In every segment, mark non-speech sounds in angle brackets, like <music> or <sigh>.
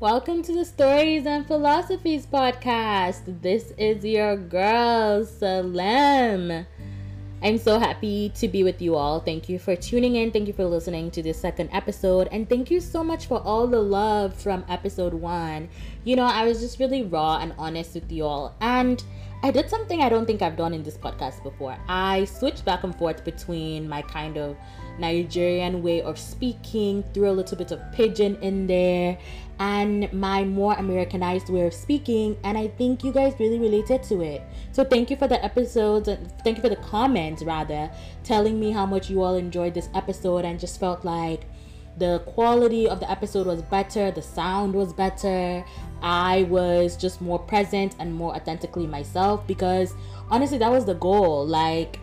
Welcome to the Stories and Philosophies podcast. This is your girl, Salem. I'm so happy to be with you all. Thank you for tuning in. Thank you for listening to this second episode. And thank you so much for all the love from episode one. You know, I was just really raw and honest with you all. And I did something I don't think I've done in this podcast before. I switched back and forth between my kind of Nigerian way of speaking, threw a little bit of pidgin in there, and my more Americanized way of speaking. And I think you guys really related to it. So thank you for the episodes and thank you for the comments, rather, telling me how much you all enjoyed this episode and just felt like the quality of the episode was better, the sound was better. I was just more present and more authentically myself because honestly, that was the goal. Like,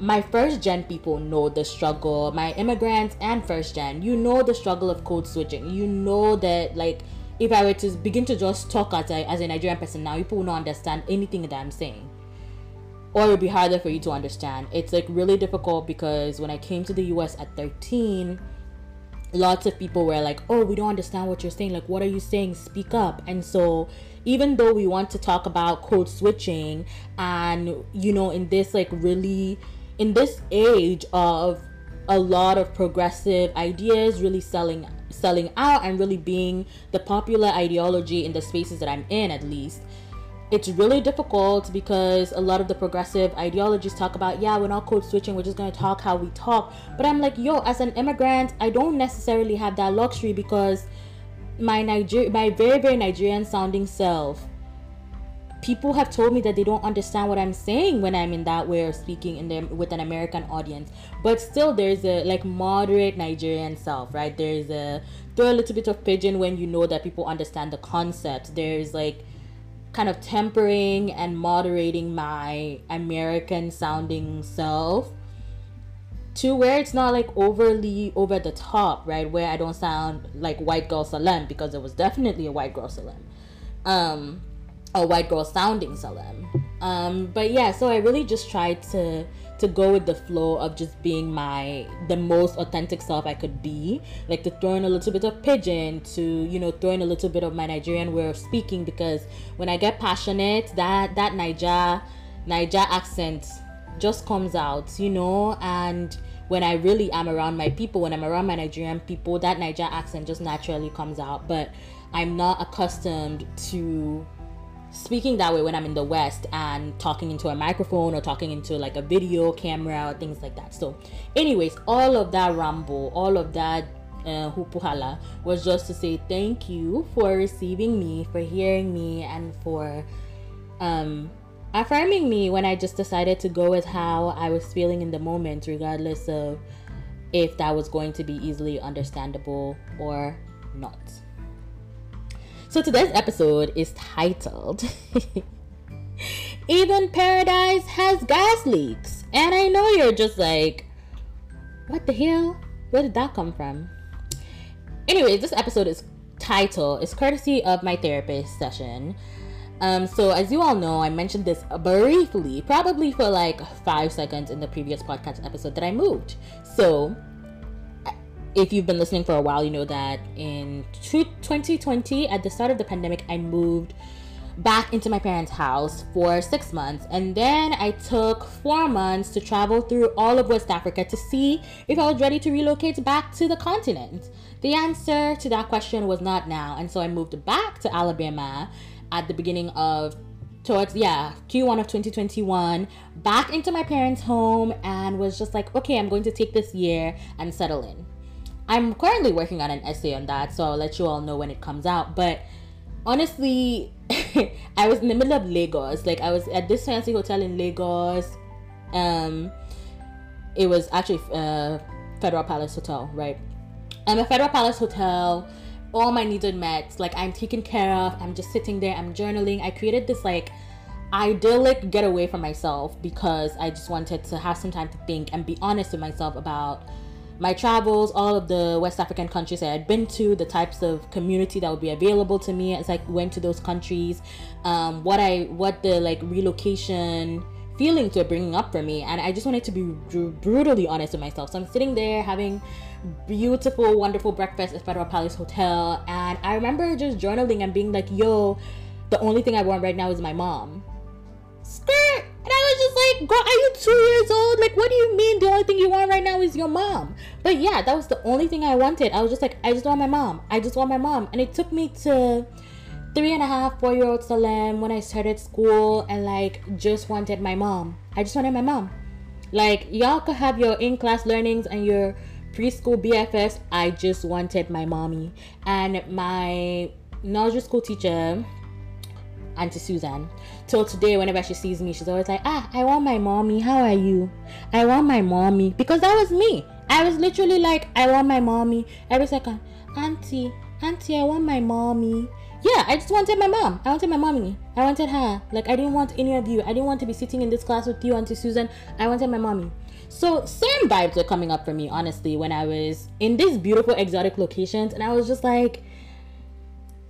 my first gen people know the struggle, my immigrants and first gen, you know the struggle of code switching. You know that, like, if I were to begin to just talk as a, as a Nigerian person now, people will not understand anything that I'm saying. Or it'll be harder for you to understand. It's like really difficult because when I came to the US at 13, lots of people were like, "Oh, we don't understand what you're saying. Like, what are you saying? Speak up." And so, even though we want to talk about code switching and you know, in this like really in this age of a lot of progressive ideas really selling selling out and really being the popular ideology in the spaces that I'm in at least it's really difficult because a lot of the progressive ideologies talk about yeah we're not code switching we're just going to talk how we talk. But i'm like yo as an immigrant i don't necessarily have that luxury because my niger my very very nigerian sounding self people have told me that they don't understand what i'm saying when i'm in that way of speaking in them with an american audience. But still there's a like moderate nigerian self right? There's a throw a little bit of pidgin when you know that people understand the concept. There's like kind of tempering and moderating my American sounding self to where it's not like overly over the top, right? Where I don't sound like white girl Salem because it was definitely a white girl Salem. Um a white girl sounding Salem. Um but yeah, so I really just tried to to go with the flow of just being my the most authentic self I could be. Like to throw in a little bit of pidgin, to you know throw in a little bit of my Nigerian way of speaking because when I get passionate, that that Naija Naija accent just comes out, you know, and when I really am around my people, when I'm around my Nigerian people, that Naija accent just naturally comes out. But I'm not accustomed to speaking that way when I'm in the West and talking into a microphone or talking into like a video camera or things like that. So, anyways, all of that ramble, all of that uh, hupuhala was just to say thank you for receiving me, for hearing me, and for um, affirming me when I just decided to go with how I was feeling in the moment, regardless of if that was going to be easily understandable or not. So today's episode is titled <laughs> Even Paradise Has Gas Leaks. And I know you're just like, what the hell? Where did that come from? Anyways, this episode is title is courtesy of my therapist session. Um, so as you all know, I mentioned this briefly, probably for like five seconds in the previous podcast episode that I moved. So if you've been listening for a while, you know that in 2020, at the start of the pandemic, I moved back into my parents' house for six months. And then I took four months to travel through all of West Africa to see if I was ready to relocate back to the continent. The answer to that question was not now. And so I moved back to Alabama at the beginning of towards yeah q1 of 2021 back into my parents home and was just like okay i'm going to take this year and settle in I'm currently working on an essay on that, so I'll let you all know when it comes out. But honestly, <laughs> I was in the middle of Lagos. Like I was at this fancy hotel in Lagos. Um, it was actually uh, Federal Palace Hotel, right? I'm a Federal Palace Hotel. All my needs are met. Like I'm taken care of. I'm just sitting there. I'm journaling. I created this like idyllic getaway for myself because I just wanted to have some time to think and be honest with myself about my travels, all of the West African countries I had been to, the types of community that would be available to me as I went to those countries, um, what I what the like relocation feelings were bringing up for me. And i just wanted to be brutally honest with myself. So i'm sitting there having beautiful wonderful breakfast at federal palace hotel. And i remember just journaling and being like yo the only thing i want right now is my mom. Skirt and I was just like, girl, are you two years old? Like, what do you mean the only thing you want right now is your mom? But yeah, that was the only thing I wanted. I was just like, I just want my mom. I just want my mom. And it took me to three and a half, four year old Salem when I started school and like just wanted my mom. I just wanted my mom. Like, y'all could have your in class learnings and your preschool BFFs. I just wanted my mommy. And my nursery school teacher, Auntie Susan, till today whenever she sees me she's always like ah i want my mommy. How are you? I want my mommy. Because that was me. I was literally like i want my mommy. Every second auntie auntie i want my mommy. Yeah i just wanted my mom. I wanted my mommy. I wanted her. Like i didn't want any of you. I didn't want to be sitting in this class with you auntie susan. I wanted my mommy. So same vibes were coming up for me honestly when i was in these beautiful exotic locations and i was just like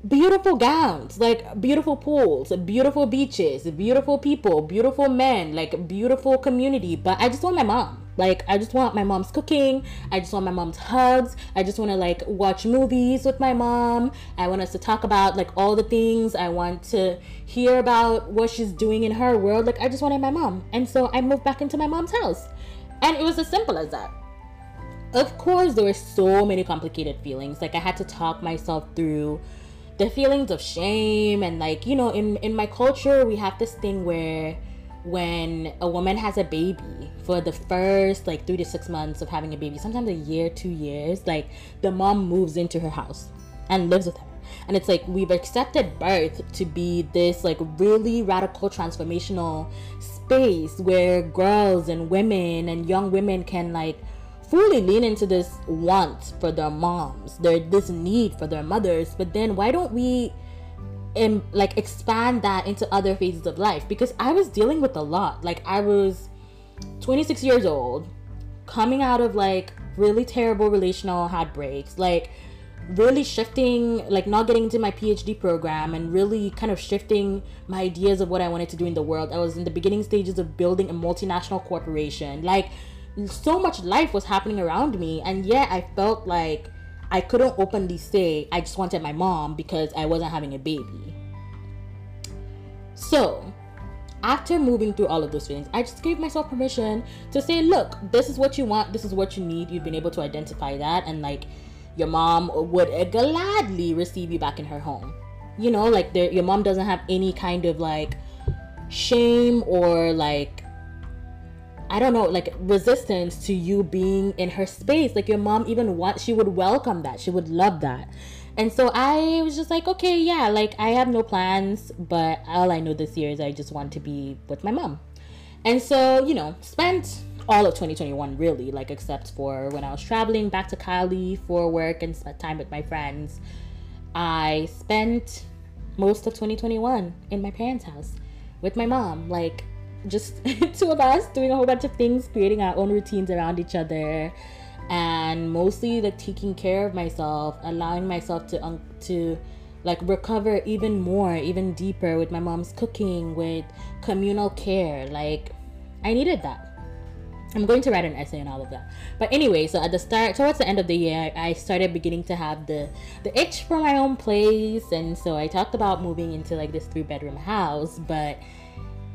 beautiful gowns, like beautiful pools, beautiful beaches, beautiful people, beautiful men, like beautiful community. But I just want my mom. Like I just want my mom's cooking. I just want my mom's hugs. I just want to like watch movies with my mom. I want us to talk about like all the things. I want to hear about what she's doing in her world. Like I just wanted my mom. And so I moved back into my mom's house. And it was as simple as that. Of course, there were so many complicated feelings. Like I had to talk myself through the feelings of shame and like you know in in my culture we have this thing where when a woman has a baby for the first like three to six months of having a baby sometimes a year two years like the mom moves into her house and lives with her. And it's like we've accepted birth to be this like really radical transformational space where girls and women and young women can like fully lean into this want for their moms, their this need for their mothers, but then why don't we um, like expand that into other phases of life? Because I was dealing with a lot. Like I was 26 years old, coming out of like really terrible relational heartbreaks, like really shifting like not getting into my phd program and really kind of shifting my ideas of what i wanted to do in the world i was in the beginning stages of building a multinational corporation like so much life was happening around me and yet i felt like i couldn't openly say i just wanted my mom because i wasn't having a baby. So after moving through all of those feelings i just gave myself permission to say look this is what you want this is what you need. You've been able to identify that and like your mom would gladly receive you back in her home. You know like your mom doesn't have any kind of like shame or like I don't know, like resistance to you being in her space. Like your mom even want she would welcome that. She would love that. And so I was just like, okay, yeah, like I have no plans, but all I know this year is I just want to be with my mom. And so, you know, spent all of 2021 really, like except for when I was traveling back to Cali for work and spent time with my friends. I spent most of 2021 in my parents' house with my mom. Like just <laughs> two of us doing a whole bunch of things, creating our own routines around each other, and mostly like taking care of myself, allowing myself to um, to like recover even more, even deeper with my mom's cooking, with communal care. Like I needed that. I'm going to write an essay on all of that. But anyway, so at the start, towards the end of the year, I started beginning to have the the itch for my own place, and so I talked about moving into like this three bedroom house, but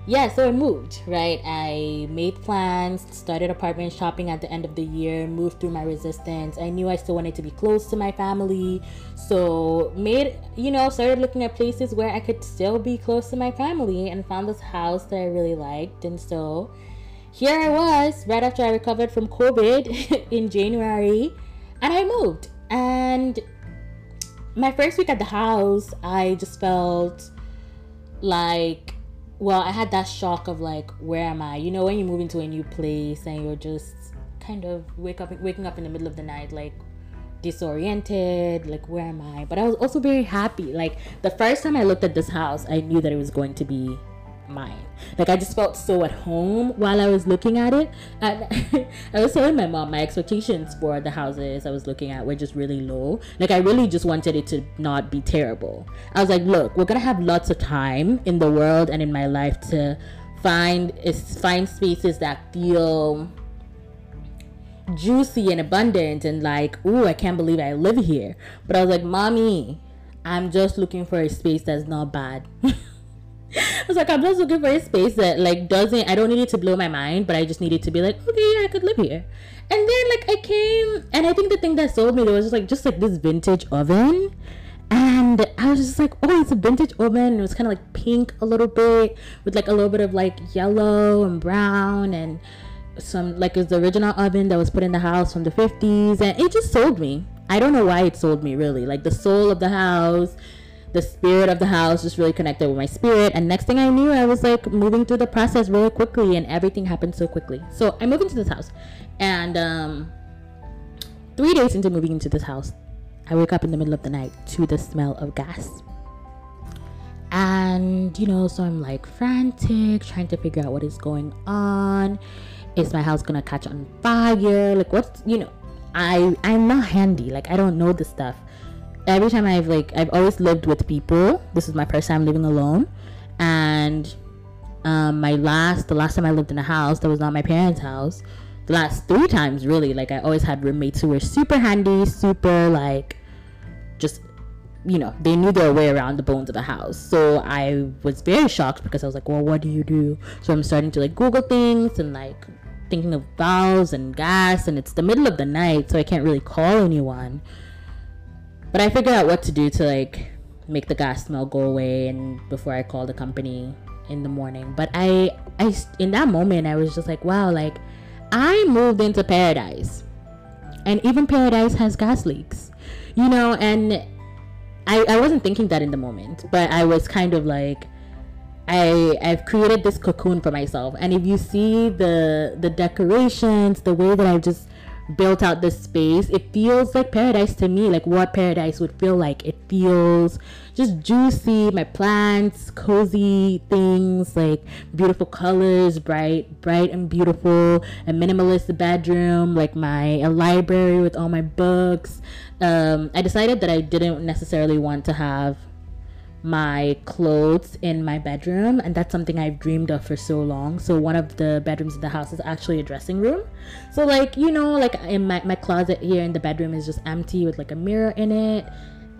yeah, so I moved, right? I made plans, started apartment shopping at the end of the year, moved through my resistance. I knew I still wanted to be close to my family. So, made, you know, started looking at places where I could still be close to my family and found this house that I really liked. And so, here I was right after I recovered from COVID <laughs> in January, and I moved. And my first week at the house, I just felt like well, I had that shock of like, where am I? You know, when you move into a new place and you're just kind of wake up, waking up in the middle of the night, like disoriented, like where am I? But I was also very happy. Like the first time I looked at this house, I knew that it was going to be mine. Like I just felt so at home while I was looking at it. And <laughs> I was telling my mom my expectations for the houses I was looking at were just really low. Like I really just wanted it to not be terrible. I was like, look, we're gonna have lots of time in the world and in my life to find find spaces that feel juicy and abundant and like, ooh, I can't believe I live here. But I was like, mommy, I'm just looking for a space that's not bad. <laughs> <laughs> I was like, I'm just looking for a space that like doesn't I don't need it to blow my mind, but I just needed to be like, okay, yeah, I could live here. And then like I came and I think the thing that sold me was just like just like this vintage oven. And I was just like, oh, it's a vintage oven. It was kind of like pink a little bit with like a little bit of like yellow and brown and some like it's the original oven that was put in the house from the 50s and it just sold me i don't know why it sold me really like the soul of the house the spirit of the house just really connected with my spirit. And next thing i knew i was like moving through the process really quickly and everything happened so quickly. So i moved into this house. And um three days into moving into this house i wake up in the middle of the night to the smell of gas. And you know so i'm like frantic trying to figure out what is going on. Is my house gonna catch on fire? Like what's you know i i'm not handy. Like i don't know this stuff every time i've like i've always lived with people this is my first time living alone and um my last the last time i lived in a house that was not my parents house the last three times really like i always had roommates who were super handy super like just you know they knew their way around the bones of the house so i was very shocked because i was like well what do you do so i'm starting to like google things and like thinking of valves and gas, and it's the middle of the night, so I can't really call anyone. But I figured out what to do to like make the gas smell go away, and before I call the company in the morning. But I, I in that moment, I was just like, wow, like I moved into paradise, and even paradise has gas leaks, you know, and. I, I wasn't thinking that in the moment, but I was kind of like, I I've created this cocoon for myself. And if you see the the decorations, the way that I've just built out this space, it feels like paradise to me, like what paradise would feel like. It feels just juicy, my plants, cozy things, like beautiful colors, bright, bright and beautiful, a minimalist bedroom, like my a library with all my books. Um, I decided that I didn't necessarily want to have my clothes in my bedroom and that's something I've dreamed of for so long. So one of the bedrooms in the house is actually a dressing room. So like, you know, like in my, my closet here in the bedroom is just empty with like a mirror in it.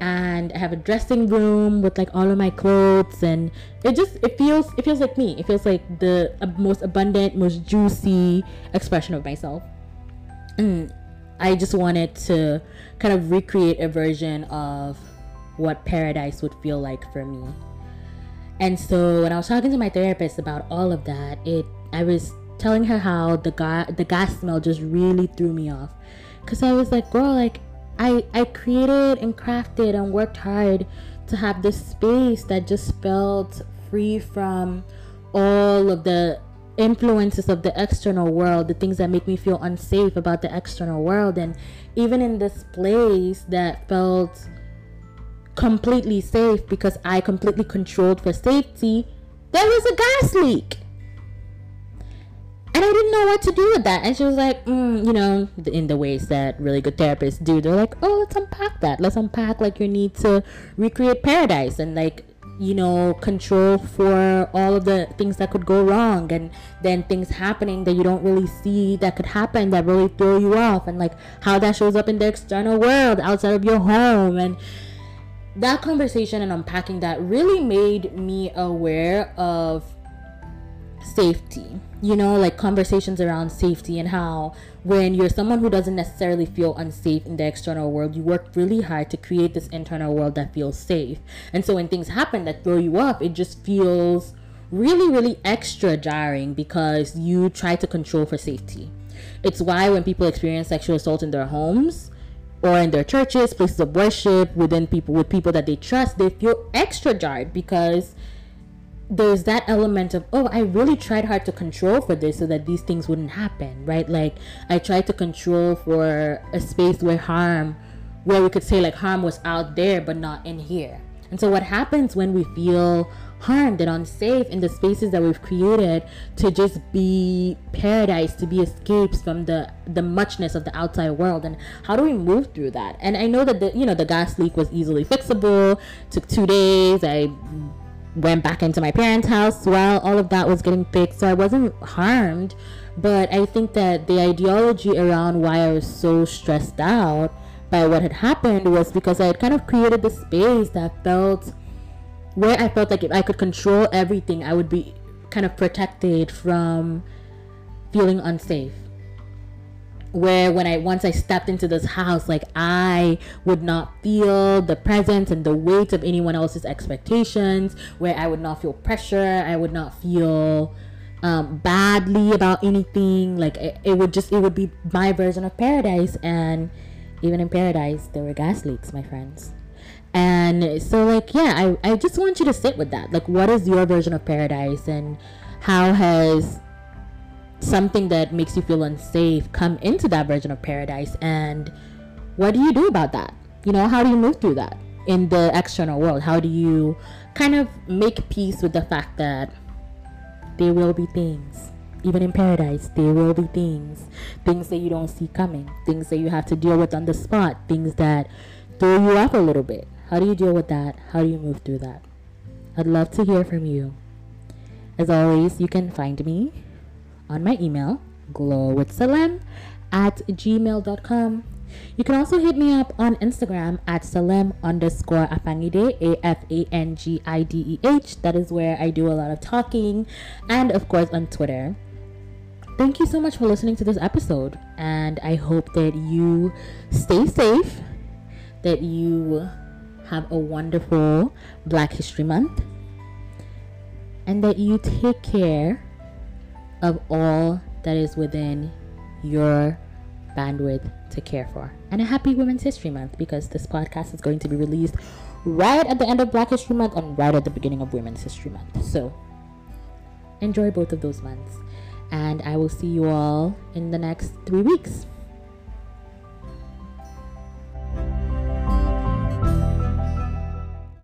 And I have a dressing room with like all of my clothes and it just it feels it feels like me. It feels like the most abundant, most juicy expression of myself. And I just wanted to kind of recreate a version of what paradise would feel like for me. And so when I was talking to my therapist about all of that, it I was telling her how the ga- the gas smell just really threw me off. Cause I was like, girl, like I I created and crafted and worked hard to have this space that just felt free from all of the influences of the external world, the things that make me feel unsafe about the external world. And even in this place that felt completely safe because I completely controlled for safety, there was a gas leak. And I didn't know what to do with that. And she was like, mm, you know, in the ways that really good therapists do, they're like, oh, let's unpack that. Let's unpack like your need to recreate paradise and like, you know, control for all of the things that could go wrong and then things happening that you don't really see that could happen that really throw you off and like how that shows up in the external world outside of your home and that conversation and unpacking that really made me aware of safety you know like conversations around safety and how when you're someone who doesn't necessarily feel unsafe in the external world you work really hard to create this internal world that feels safe. And so when things happen that throw you off it just feels really really extra jarring because you try to control for safety. It's why when people experience sexual assault in their homes or in their churches, places of worship, within people with people that they trust, they feel extra jarred because there's that element of oh i really tried hard to control for this so that these things wouldn't happen right? Like i tried to control for a space where harm where we could say like harm was out there but not in here. And so what happens when we feel harmed and unsafe in the spaces that we've created to just be paradise to be escapes from the the muchness of the outside world and how do we move through that and i know that the you know the gas leak was easily fixable took two days i went back into my parents' house while all of that was getting fixed. So I wasn't harmed. But I think that the ideology around why I was so stressed out by what had happened was because I had kind of created the space that felt where I felt like if I could control everything, I would be kind of protected from feeling unsafe where when I once I stepped into this house, like I would not feel the presence and the weight of anyone else's expectations, where I would not feel pressure, I would not feel um, badly about anything. Like it, it would just it would be my version of paradise, and even in paradise there were gas leaks, my friends. And so like yeah, I, I just want you to sit with that. Like what is your version of paradise? And how has something that makes you feel unsafe come into that version of paradise? And what do you do about that? You know how do you move through that in the external world? How do you kind of make peace with the fact that there will be things even in paradise there will be things things that you don't see coming things that you have to deal with on the spot things that throw you off a little bit how do you deal with that how do you move through that i'd love to hear from you as always you can find me on my email, glowwithsalem at gmail.com. You can also hit me up on Instagram at salem underscore afangideh, A F A N G I D E H. That is where I do a lot of talking, and of course on Twitter. Thank you so much for listening to this episode, and I hope that you stay safe, that you have a wonderful Black History Month, and that you take care of all that is within your bandwidth to care for. And a happy Women's History Month because this podcast is going to be released right at the end of Black History Month and right at the beginning of Women's History Month. So enjoy both of those months. And I will see you all in the next three weeks.